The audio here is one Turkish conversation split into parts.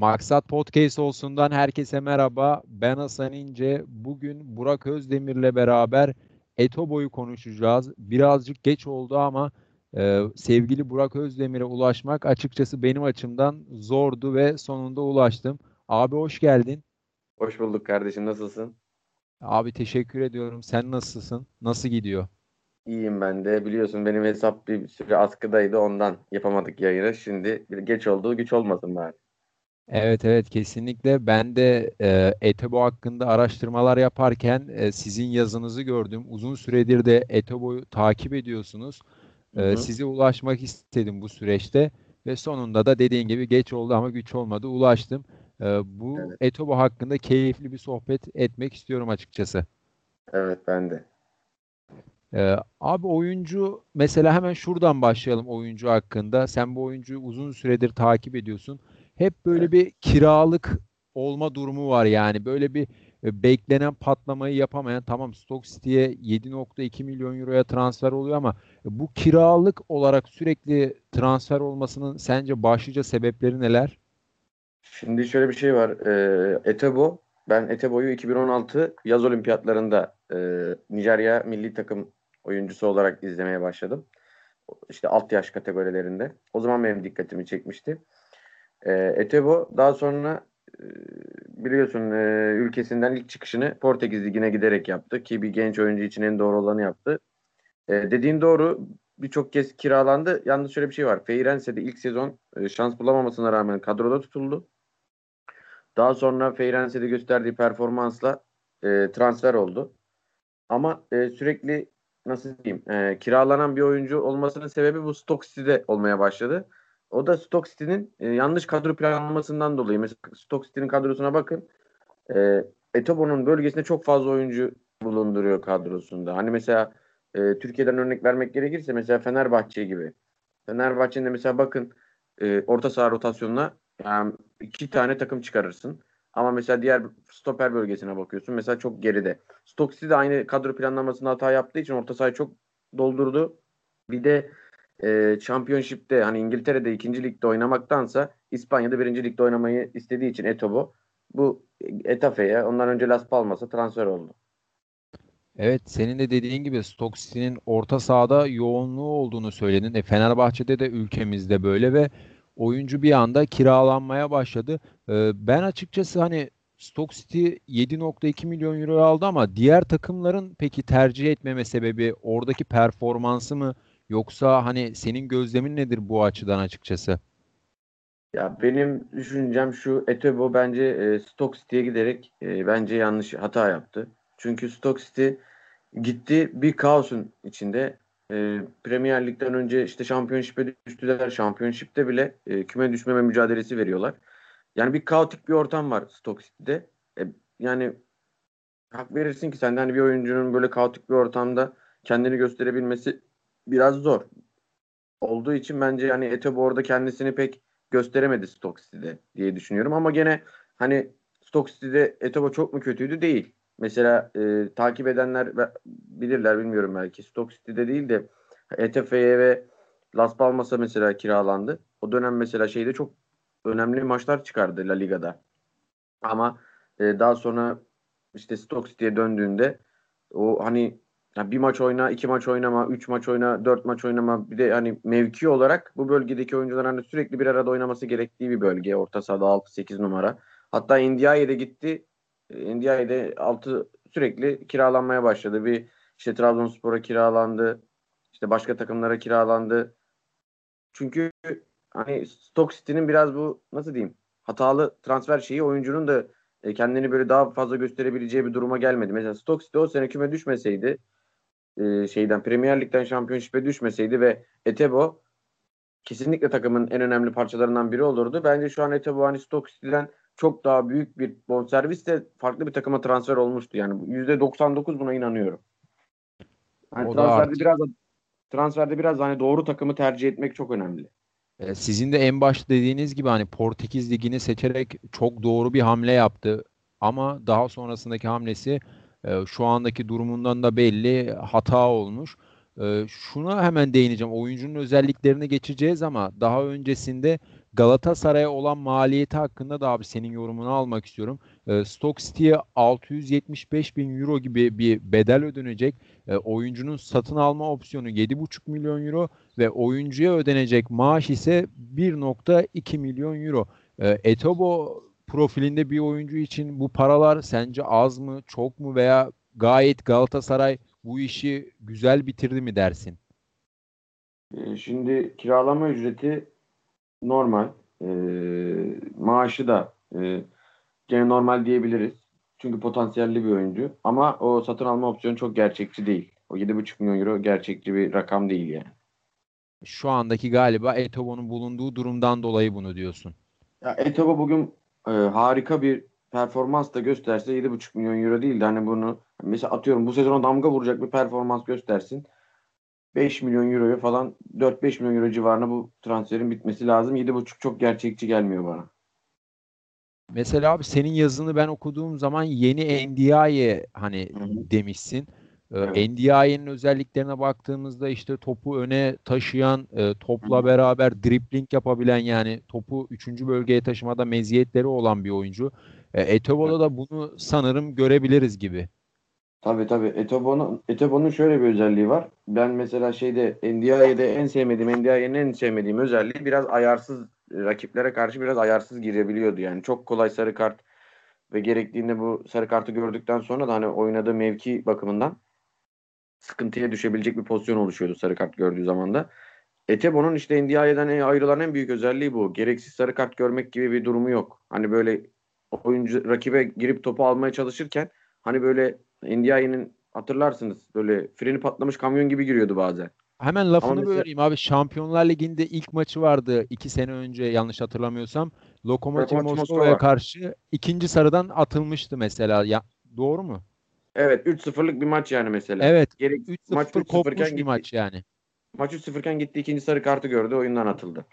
Maksat Podcast olsundan herkese merhaba. Ben Hasan İnce. Bugün Burak Özdemir'le beraber Etobo'yu konuşacağız. Birazcık geç oldu ama e, sevgili Burak Özdemir'e ulaşmak açıkçası benim açımdan zordu ve sonunda ulaştım. Abi hoş geldin. Hoş bulduk kardeşim. Nasılsın? Abi teşekkür ediyorum. Sen nasılsın? Nasıl gidiyor? İyiyim ben de. Biliyorsun benim hesap bir süre askıdaydı. Ondan yapamadık yayını. Şimdi geç oldu. Güç olmasın bari. Evet evet kesinlikle ben de e, Etebo hakkında araştırmalar yaparken e, sizin yazınızı gördüm. Uzun süredir de Etebo'yu takip ediyorsunuz. E, size ulaşmak istedim bu süreçte ve sonunda da dediğin gibi geç oldu ama güç olmadı ulaştım. E, bu evet. Etobo hakkında keyifli bir sohbet etmek istiyorum açıkçası. Evet ben de. Ee, abi oyuncu mesela hemen şuradan başlayalım oyuncu hakkında. Sen bu oyuncuyu uzun süredir takip ediyorsun hep böyle bir kiralık olma durumu var yani. Böyle bir e, beklenen patlamayı yapamayan tamam Stoke City'ye 7.2 milyon euroya transfer oluyor ama bu kiralık olarak sürekli transfer olmasının sence başlıca sebepleri neler? Şimdi şöyle bir şey var. E, Etebo ben Etebo'yu 2016 yaz olimpiyatlarında e, Nijerya milli takım oyuncusu olarak izlemeye başladım. İşte alt yaş kategorilerinde. O zaman benim dikkatimi çekmişti. E, Etebo daha sonra e, biliyorsun e, ülkesinden ilk çıkışını Portekiz Ligi'ne giderek yaptı ki bir genç oyuncu için en doğru olanı yaptı. E, dediğin doğru birçok kez kiralandı. Yalnız şöyle bir şey var. Feyrense'de ilk sezon e, şans bulamamasına rağmen kadroda tutuldu. Daha sonra Feyrense'de gösterdiği performansla e, transfer oldu. Ama e, sürekli nasıl diyeyim e, kiralanan bir oyuncu olmasının sebebi bu Stoke City'de olmaya başladı. O da Stoke City'nin e, yanlış kadro planlamasından dolayı. Mesela Stoke City'nin kadrosuna bakın. E, Etobo'nun bölgesinde çok fazla oyuncu bulunduruyor kadrosunda. Hani mesela e, Türkiye'den örnek vermek gerekirse mesela Fenerbahçe gibi. Fenerbahçe'nin de mesela bakın e, orta saha rotasyonuna yani iki tane takım çıkarırsın. Ama mesela diğer stoper bölgesine bakıyorsun. Mesela çok geride. Stoke City de aynı kadro planlamasında hata yaptığı için orta sahayı çok doldurdu. Bir de e, Championship'te hani İngiltere'de ikinci ligde oynamaktansa İspanya'da birinci ligde oynamayı istediği için Etobo bu Etafe'ye ondan önce Las Palmas'a transfer oldu. Evet senin de dediğin gibi Stoke City'nin orta sahada yoğunluğu olduğunu söyledin. E, Fenerbahçe'de de ülkemizde böyle ve oyuncu bir anda kiralanmaya başladı. E, ben açıkçası hani Stoke City 7.2 milyon euro aldı ama diğer takımların peki tercih etmeme sebebi oradaki performansı mı Yoksa hani senin gözlemin nedir bu açıdan açıkçası? Ya benim düşüncem şu Etebo bence e, Stoke City'ye giderek e, bence yanlış hata yaptı. Çünkü Stoke City gitti bir kaosun içinde. E, Premier Lig'den önce işte şampiyonşipe düştüler. Şampiyonşipte bile e, küme düşmeme mücadelesi veriyorlar. Yani bir kaotik bir ortam var Stoke City'de. E, yani hak verirsin ki sen de hani bir oyuncunun böyle kaotik bir ortamda kendini gösterebilmesi biraz zor. Olduğu için bence yani Etebo orada kendisini pek gösteremedi Stoke City'de diye düşünüyorum. Ama gene hani Stoke City'de Etebo çok mu kötüydü? Değil. Mesela e, takip edenler bilirler bilmiyorum belki. Stoke City'de değil de ETF'ye ve Las Palmas'a mesela kiralandı. O dönem mesela şeyde çok önemli maçlar çıkardı La Liga'da. Ama e, daha sonra işte Stoke City'ye döndüğünde o hani yani bir maç oyna, iki maç oynama, üç maç oyna, dört maç oynama. Bir de hani mevki olarak bu bölgedeki oyuncuların hani sürekli bir arada oynaması gerektiği bir bölge. Orta sahada 6-8 numara. Hatta Ndiaye'de gitti. Ndiaye'de 6 sürekli kiralanmaya başladı. Bir işte Trabzonspor'a kiralandı. İşte başka takımlara kiralandı. Çünkü hani Stoke City'nin biraz bu nasıl diyeyim hatalı transfer şeyi oyuncunun da e, kendini böyle daha fazla gösterebileceği bir duruma gelmedi. Mesela Stoke City o sene küme düşmeseydi e, şeyden Premier Lig'den şampiyonşipe düşmeseydi ve Etebo kesinlikle takımın en önemli parçalarından biri olurdu. Bence şu an Etebo hani Stoke City'den çok daha büyük bir bonservis de farklı bir takıma transfer olmuştu. Yani %99 buna inanıyorum. Yani transferde biraz transferde biraz hani doğru takımı tercih etmek çok önemli. E, sizin de en baş dediğiniz gibi hani Portekiz Ligi'ni seçerek çok doğru bir hamle yaptı. Ama daha sonrasındaki hamlesi e, şu andaki durumundan da belli hata olmuş. Ee, şuna hemen değineceğim. Oyuncunun özelliklerini geçeceğiz ama daha öncesinde Galatasaray'a olan maliyeti hakkında da abi senin yorumunu almak istiyorum. E, Stoke City'ye 675 bin euro gibi bir bedel ödenecek. E, oyuncunun satın alma opsiyonu 7,5 milyon euro ve oyuncuya ödenecek maaş ise 1.2 milyon euro. E, Etobo profilinde bir oyuncu için bu paralar sence az mı, çok mu veya gayet Galatasaray bu işi güzel bitirdi mi dersin? E, şimdi kiralama ücreti normal. E, maaşı da e, gene normal diyebiliriz. Çünkü potansiyelli bir oyuncu. Ama o satın alma opsiyonu çok gerçekçi değil. O 7,5 milyon euro gerçekçi bir rakam değil yani. Şu andaki galiba Etobo'nun bulunduğu durumdan dolayı bunu diyorsun. Ya Etobo bugün e, harika bir performans da gösterse 7,5 milyon euro değil de hani bunu mesela atıyorum bu sezona damga vuracak bir performans göstersin. 5 milyon euroya falan 4-5 milyon euro civarında bu transferin bitmesi lazım. 7,5 çok gerçekçi gelmiyor bana. Mesela abi senin yazını ben okuduğum zaman yeni NDI'ye hani Hı-hı. demişsin. Ee, evet. NDI'nin özelliklerine baktığımızda işte topu öne taşıyan, e, topla beraber dribling yapabilen yani topu 3. bölgeye taşımada meziyetleri olan bir oyuncu. E, da bunu sanırım görebiliriz gibi. Tabii tabii. Etobo'nun Etobo'nun şöyle bir özelliği var. Ben mesela şeyde NDI'de en sevmediğim, NDI'nin en sevmediğim özelliği biraz ayarsız rakiplere karşı biraz ayarsız girebiliyordu. Yani çok kolay sarı kart ve gerektiğinde bu sarı kartı gördükten sonra da hani oynadığı mevki bakımından sıkıntıya düşebilecek bir pozisyon oluşuyordu sarı kart gördüğü zaman da. Etebo'nun işte NDI'den ayrılan en büyük özelliği bu. Gereksiz sarı kart görmek gibi bir durumu yok. Hani böyle oyuncu rakibe girip topu almaya çalışırken hani böyle NDI'nin hatırlarsınız böyle freni patlamış kamyon gibi giriyordu bazen. Hemen lafını mesela... böleyim abi. Şampiyonlar Ligi'nde ilk maçı vardı iki sene önce yanlış hatırlamıyorsam. Lokomotiv Moskova'ya karşı ikinci sarıdan atılmıştı mesela. Ya, doğru mu? Evet 3-0'lık bir maç yani mesela. Evet. Gerek, 3-0 maç 3 kopmuş bir maç yani. Maç 3-0 iken gitti ikinci sarı kartı gördü oyundan atıldı.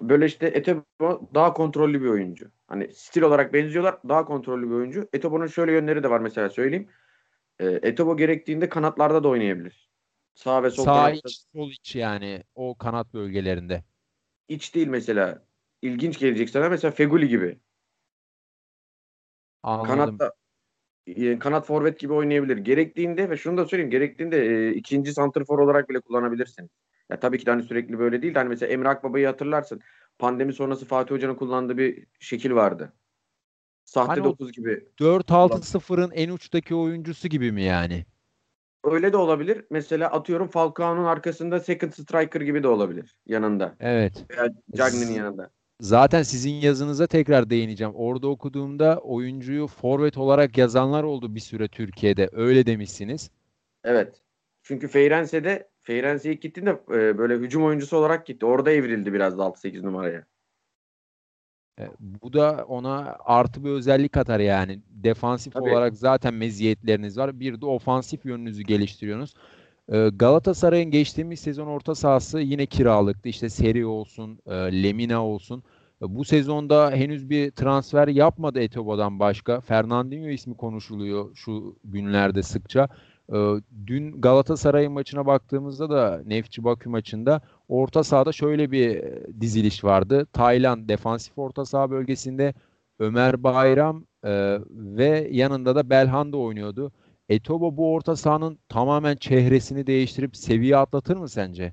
Böyle işte Etebo daha kontrollü bir oyuncu. Hani stil olarak benziyorlar. Daha kontrollü bir oyuncu. Etebo'nun şöyle yönleri de var mesela söyleyeyim. E, Etebo gerektiğinde kanatlarda da oynayabilir. Sağ ve sol Sağ kanatta. iç, sol iç yani o kanat bölgelerinde. İç değil mesela. İlginç gelecek sana mesela Feguli gibi. Anladım. Kanatta e, kanat forvet gibi oynayabilir. Gerektiğinde ve şunu da söyleyeyim gerektiğinde e, ikinci santrfor olarak bile kullanabilirsin. Ya tabii ki de hani sürekli böyle değil de hani mesela Emre Akbaba'yı hatırlarsın. Pandemi sonrası Fatih Hoca'nın kullandığı bir şekil vardı. Sahte hani 9 gibi. 4-6-0'ın en uçtaki oyuncusu gibi mi yani? Öyle de olabilir. Mesela atıyorum Falcao'nun arkasında second striker gibi de olabilir yanında. Evet. Veya Cagney'in yanında. Zaten sizin yazınıza tekrar değineceğim. Orada okuduğumda oyuncuyu forvet olarak yazanlar oldu bir süre Türkiye'de. Öyle demişsiniz. Evet. Çünkü Feyrense'de Feyrense ilk gittiğinde e, böyle hücum oyuncusu olarak gitti. Orada evrildi biraz da 6-8 numaraya. E, bu da ona artı bir özellik katar yani. Defansif Tabii. olarak zaten meziyetleriniz var. Bir de ofansif yönünüzü geliştiriyorsunuz. E, Galatasaray'ın geçtiğimiz sezon orta sahası yine kiralıktı. İşte Seri olsun, e, Lemina olsun. Bu sezonda henüz bir transfer yapmadı Etobo'dan başka. Fernandinho ismi konuşuluyor şu günlerde sıkça. Dün Galatasaray maçına baktığımızda da Nefçi Bakü maçında orta sahada şöyle bir diziliş vardı. Taylan defansif orta saha bölgesinde Ömer Bayram e, ve yanında da Belhanda oynuyordu. Etobo bu orta sahanın tamamen çehresini değiştirip seviye atlatır mı sence?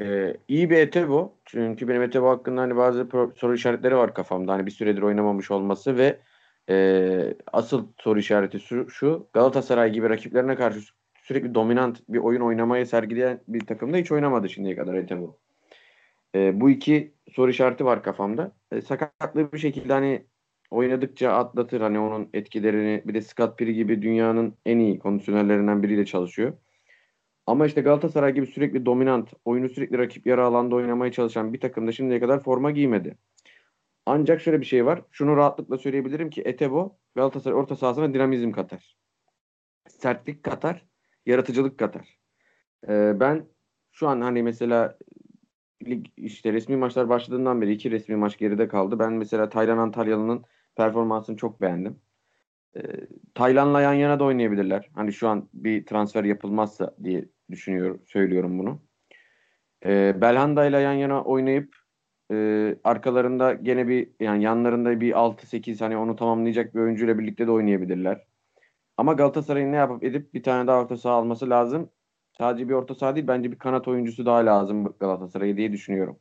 Ee, iyi bir Etebo. Çünkü benim Etebo hakkında hani bazı soru işaretleri var kafamda. Hani bir süredir oynamamış olması ve e, asıl soru işareti şu, Galatasaray gibi rakiplerine karşı sürekli dominant bir oyun oynamayı sergileyen bir takımda hiç oynamadı şimdiye kadar Etebo. E, bu iki soru işareti var kafamda. E, sakatlı bir şekilde hani oynadıkça atlatır hani onun etkilerini bir de Scott Piri gibi dünyanın en iyi kondisyonellerinden biriyle çalışıyor. Ama işte Galatasaray gibi sürekli dominant, oyunu sürekli rakip yarı alanda oynamaya çalışan bir takımda şimdiye kadar forma giymedi. Ancak şöyle bir şey var. Şunu rahatlıkla söyleyebilirim ki Etebo Galatasaray orta sahasına dinamizm katar. Sertlik katar, yaratıcılık katar. Ee, ben şu an hani mesela lig işte resmi maçlar başladığından beri iki resmi maç geride kaldı. Ben mesela Taylan Antalyalı'nın performansını çok beğendim. E, Taylan'la yan yana da oynayabilirler. Hani şu an bir transfer yapılmazsa diye düşünüyorum, söylüyorum bunu. E, Belhanda ile yan yana oynayıp e, arkalarında gene bir yani yanlarında bir 6-8 hani onu tamamlayacak bir oyuncuyla birlikte de oynayabilirler. Ama Galatasaray'ın ne yapıp edip bir tane daha orta saha alması lazım. Sadece bir orta saha değil bence bir kanat oyuncusu daha lazım Galatasaray'a diye düşünüyorum.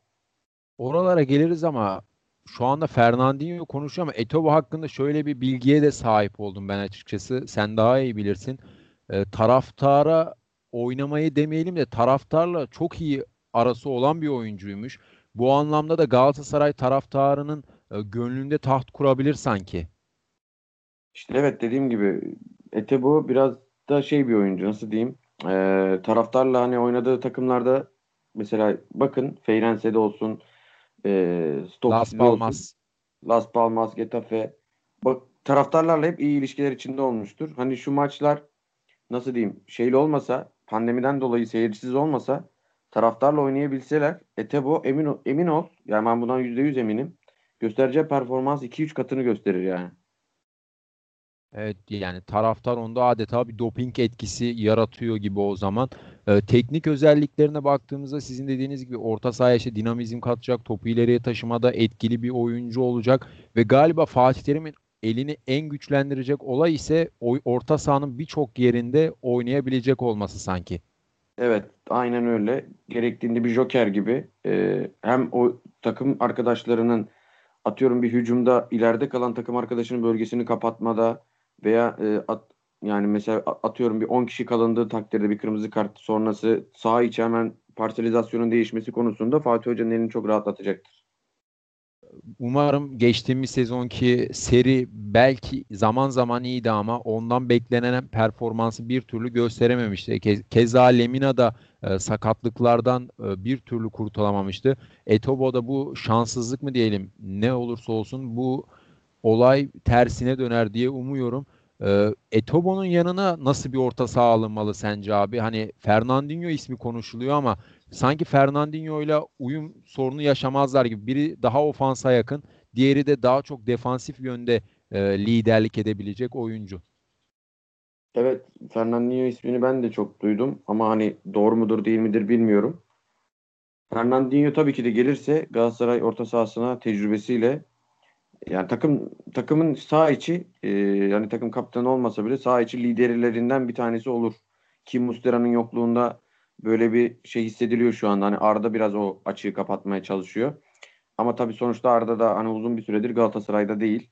Oralara geliriz ama şu anda Fernandinho konuşuyor ama Etobo hakkında şöyle bir bilgiye de sahip oldum ben açıkçası. Sen daha iyi bilirsin. E, taraftara oynamayı demeyelim de taraftarla çok iyi arası olan bir oyuncuymuş. Bu anlamda da Galatasaray taraftarının e, gönlünde taht kurabilir sanki. İşte evet dediğim gibi Etebo biraz da şey bir oyuncu nasıl diyeyim e, taraftarla hani oynadığı takımlarda mesela bakın Feyrense'de olsun e, Las Palmas. Olsun, Las Palmas, Getafe bak taraftarlarla hep iyi ilişkiler içinde olmuştur. Hani şu maçlar nasıl diyeyim şeyli olmasa pandemiden dolayı seyircisiz olmasa taraftarla oynayabilseler Etebo emin emin ol yani ben bundan %100 eminim. Göstereceği performans 2-3 katını gösterir yani. Evet yani taraftar onda adeta bir doping etkisi yaratıyor gibi o zaman. Ee, teknik özelliklerine baktığımızda sizin dediğiniz gibi orta sahaya işte dinamizm katacak, topu ileriye taşımada etkili bir oyuncu olacak ve galiba Fatih Terim'in elini en güçlendirecek olay ise orta sahanın birçok yerinde oynayabilecek olması sanki. Evet, aynen öyle. Gerektiğinde bir joker gibi e, hem o takım arkadaşlarının atıyorum bir hücumda ileride kalan takım arkadaşının bölgesini kapatmada veya e, at, yani mesela atıyorum bir 10 kişi kalındığı takdirde bir kırmızı kart sonrası saha içi hemen parselizasyonun değişmesi konusunda Fatih Hoca'nın elini çok rahatlatacaktır. Umarım geçtiğimiz sezonki seri belki zaman zaman iyiydi ama ondan beklenen performansı bir türlü gösterememişti. Ke keza Lemina da e, sakatlıklardan e, bir türlü kurtulamamıştı. Etobo da bu şanssızlık mı diyelim ne olursa olsun bu olay tersine döner diye umuyorum. Ee, Etobo'nun yanına nasıl bir orta saha alınmalı sence abi? Hani Fernandinho ismi konuşuluyor ama sanki Fernandinho ile uyum sorunu yaşamazlar gibi. Biri daha ofansa yakın, diğeri de daha çok defansif yönde e, liderlik edebilecek oyuncu. Evet, Fernandinho ismini ben de çok duydum ama hani doğru mudur değil midir bilmiyorum. Fernandinho tabii ki de gelirse Galatasaray orta sahasına tecrübesiyle yani takım takımın sağ içi e, yani takım kaptanı olmasa bile sağ içi liderlerinden bir tanesi olur. Kim Mustera'nın yokluğunda böyle bir şey hissediliyor şu anda. Hani Arda biraz o açığı kapatmaya çalışıyor. Ama tabii sonuçta Arda da hani uzun bir süredir Galatasaray'da değil.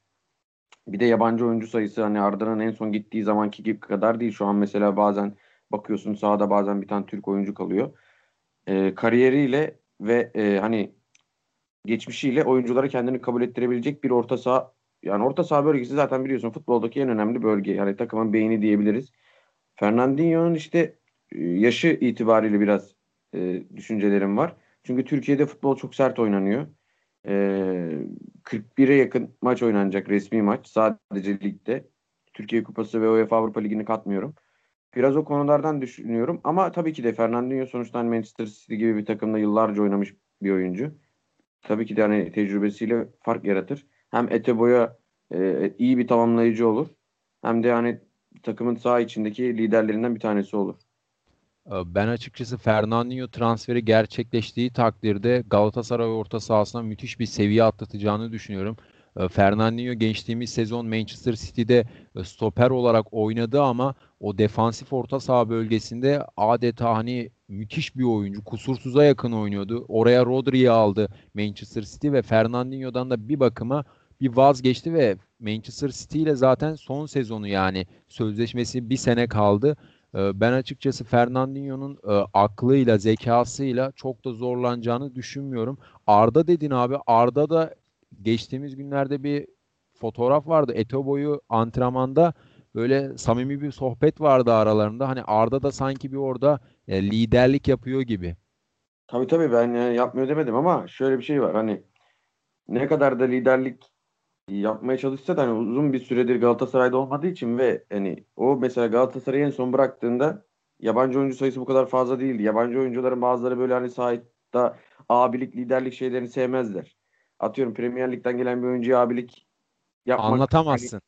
Bir de yabancı oyuncu sayısı hani Arda'nın en son gittiği zamanki gibi kadar değil. Şu an mesela bazen bakıyorsun sahada bazen bir tane Türk oyuncu kalıyor. E, kariyeriyle ve e, hani geçmişiyle oyunculara kendini kabul ettirebilecek bir orta saha yani orta saha bölgesi zaten biliyorsun futboldaki en önemli bölge. Yani takımın beyni diyebiliriz. Fernandinho'nun işte yaşı itibariyle biraz e, düşüncelerim var. Çünkü Türkiye'de futbol çok sert oynanıyor. E, 41'e yakın maç oynanacak resmi maç. Sadece ligde. Türkiye Kupası ve UEFA Avrupa Ligi'ni katmıyorum. Biraz o konulardan düşünüyorum. Ama tabii ki de Fernandinho sonuçta hani Manchester City gibi bir takımda yıllarca oynamış bir oyuncu tabii ki de hani tecrübesiyle fark yaratır. Hem Etebo'ya e, iyi bir tamamlayıcı olur. Hem de hani takımın sağ içindeki liderlerinden bir tanesi olur. Ee, ben açıkçası Fernandinho transferi gerçekleştiği takdirde Galatasaray orta sahasına müthiş bir seviye atlatacağını düşünüyorum. Ee, Fernandinho geçtiğimiz sezon Manchester City'de e, stoper olarak oynadı ama o defansif orta saha bölgesinde adeta hani müthiş bir oyuncu. Kusursuza yakın oynuyordu. Oraya Rodri'yi aldı Manchester City ve Fernandinho'dan da bir bakıma bir vazgeçti ve Manchester City ile zaten son sezonu yani sözleşmesi bir sene kaldı. Ee, ben açıkçası Fernandinho'nun e, aklıyla, zekasıyla çok da zorlanacağını düşünmüyorum. Arda dedin abi. Arda da geçtiğimiz günlerde bir fotoğraf vardı. Etobo'yu antrenmanda böyle samimi bir sohbet vardı aralarında. Hani Arda da sanki bir orada e, liderlik yapıyor gibi. Tabii tabii ben yani yapmıyor demedim ama şöyle bir şey var. Hani ne kadar da liderlik yapmaya çalışsa da hani uzun bir süredir Galatasaray'da olmadığı için ve hani o mesela Galatasaray'ı en son bıraktığında yabancı oyuncu sayısı bu kadar fazla değildi. Yabancı oyuncuların bazıları böyle hani sahada abilik, liderlik şeylerini sevmezler. Atıyorum Premier Lig'den gelen bir oyuncuya abilik yapmak. Anlatamazsın.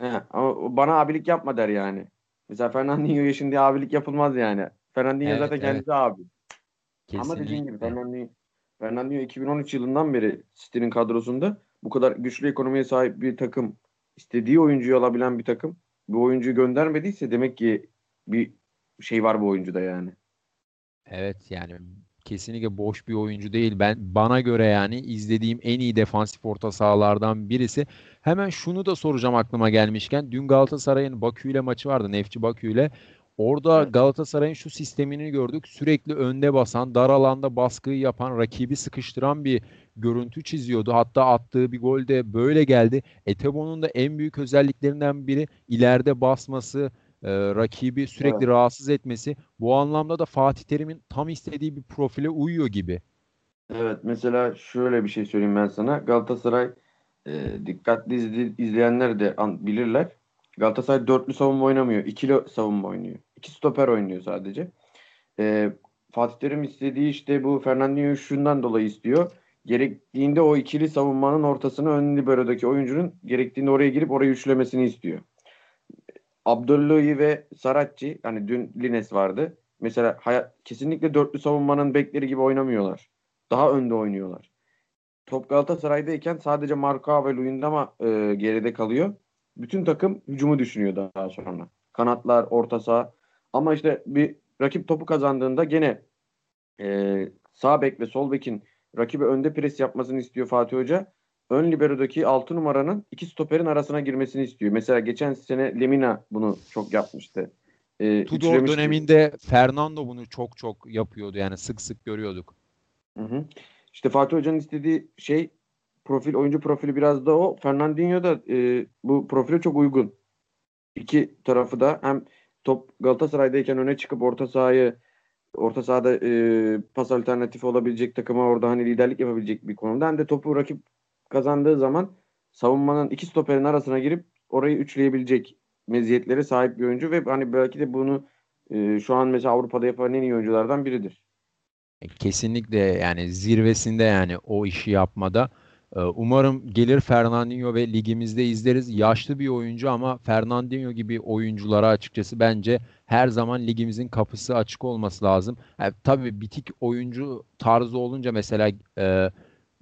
He, ama bana abilik yapma der yani. Mesela Fernandinho'ya şimdi abilik yapılmaz yani. Fernandinho Evet, zaten evet. kendisi abi. Ama dediğin gibi Kesinlikle. Fernandinho, Fernandinho 2013 yılından beri City'nin kadrosunda bu kadar güçlü ekonomiye sahip bir takım, istediği oyuncuyu alabilen bir takım bu oyuncuyu göndermediyse demek ki bir şey var bu oyuncuda yani. Evet yani kesinlikle boş bir oyuncu değil. Ben bana göre yani izlediğim en iyi defansif orta sahalardan birisi. Hemen şunu da soracağım aklıma gelmişken. Dün Galatasaray'ın Bakü ile maçı vardı. Nefçi Bakü ile. Orada Evet. Galatasaray'ın şu sistemini gördük. Sürekli önde basan, dar alanda baskıyı yapan, rakibi sıkıştıran bir görüntü çiziyordu. Hatta attığı bir gol de böyle geldi. Etebo'nun da en büyük özelliklerinden biri ileride basması, e, rakibi sürekli Evet. rahatsız etmesi. Bu anlamda da Fatih Terim'in tam istediği bir profile uyuyor gibi. Evet mesela şöyle bir şey söyleyeyim ben sana. Galatasaray e, dikkatli izli- izleyenler de an- bilirler. Galatasaray dörtlü savunma oynamıyor. İkili savunma oynuyor. İki stoper oynuyor sadece. E, Fatih Terim istediği işte bu Fernandinho'yu şundan dolayı istiyor. Gerektiğinde o ikili savunmanın ortasına ön liberodaki oyuncunun gerektiğinde oraya girip orayı üçlemesini istiyor. Abdullahi ve Saratçı hani dün Lines vardı. Mesela hayat, kesinlikle dörtlü savunmanın bekleri gibi oynamıyorlar. Daha önde oynuyorlar. Top Galatasaray'dayken sadece Marka ve Luyendama e, geride kalıyor. Bütün takım hücumu düşünüyor daha sonra. Kanatlar, orta saha. Ama işte bir rakip topu kazandığında gene e, sağ bek ve sol bekin rakibi önde pres yapmasını istiyor Fatih Hoca. Ön liberodaki 6 numaranın iki stoperin arasına girmesini istiyor. Mesela geçen sene Lemina bunu çok yapmıştı. E, Tudor üçlemişti. döneminde Fernando bunu çok çok yapıyordu. Yani sık sık görüyorduk. Hı hı. İşte Fatih Hoca'nın istediği şey profil, oyuncu profili biraz da o. Fernandinho da e, bu profile çok uygun. İki tarafı da hem top Galatasaray'dayken öne çıkıp orta sahayı orta sahada e, pas alternatifi olabilecek takıma orada hani liderlik yapabilecek bir konumda hem de topu rakip kazandığı zaman savunmanın iki stoperin arasına girip orayı üçleyebilecek meziyetlere sahip bir oyuncu ve hani belki de bunu e, şu an mesela Avrupa'da yapan en iyi oyunculardan biridir. Kesinlikle yani zirvesinde yani o işi yapmada. E, Umarım gelir Fernandinho ve ligimizde izleriz. Yaşlı bir oyuncu ama Fernandinho gibi oyunculara açıkçası bence her zaman ligimizin kapısı açık olması lazım. Yani tabii bitik oyuncu tarzı olunca mesela e,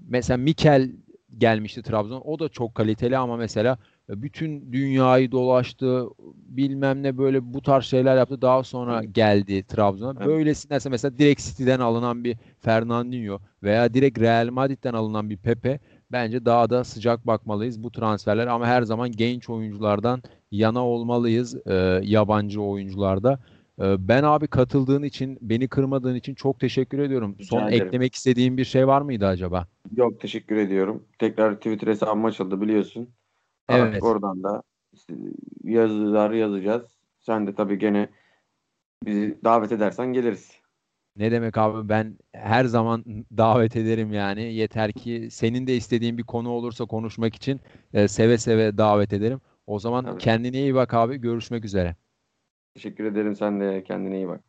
mesela Mikel gelmişti Trabzon. O da çok kaliteli ama mesela e, bütün dünyayı dolaştı, bilmem ne böyle bu tarz şeyler yaptı. Daha sonra Evet. geldi Trabzon'a. Evet. Böylesine mesela direkt City'den alınan bir Fernandinho veya direkt Real Madrid'den alınan bir Pepe bence daha da sıcak bakmalıyız bu transferler ama her zaman genç oyunculardan yana olmalıyız e, yabancı oyuncularda. E, ben abi katıldığın için, beni kırmadığın için çok teşekkür ediyorum. Rica Son ederim. eklemek istediğin bir şey var mıydı acaba? Yok teşekkür ediyorum. Tekrar Twitter hesabım açıldı biliyorsun. Evet. Artık oradan da yazılar yazacağız. Sen de tabii gene bizi davet edersen geliriz. Ne demek abi ben her zaman davet ederim yani. Yeter ki senin de istediğin bir konu olursa konuşmak için e, seve seve davet ederim. O zaman Tabii. kendine iyi bak abi. Görüşmek üzere. Teşekkür ederim. Sen de kendine iyi bak.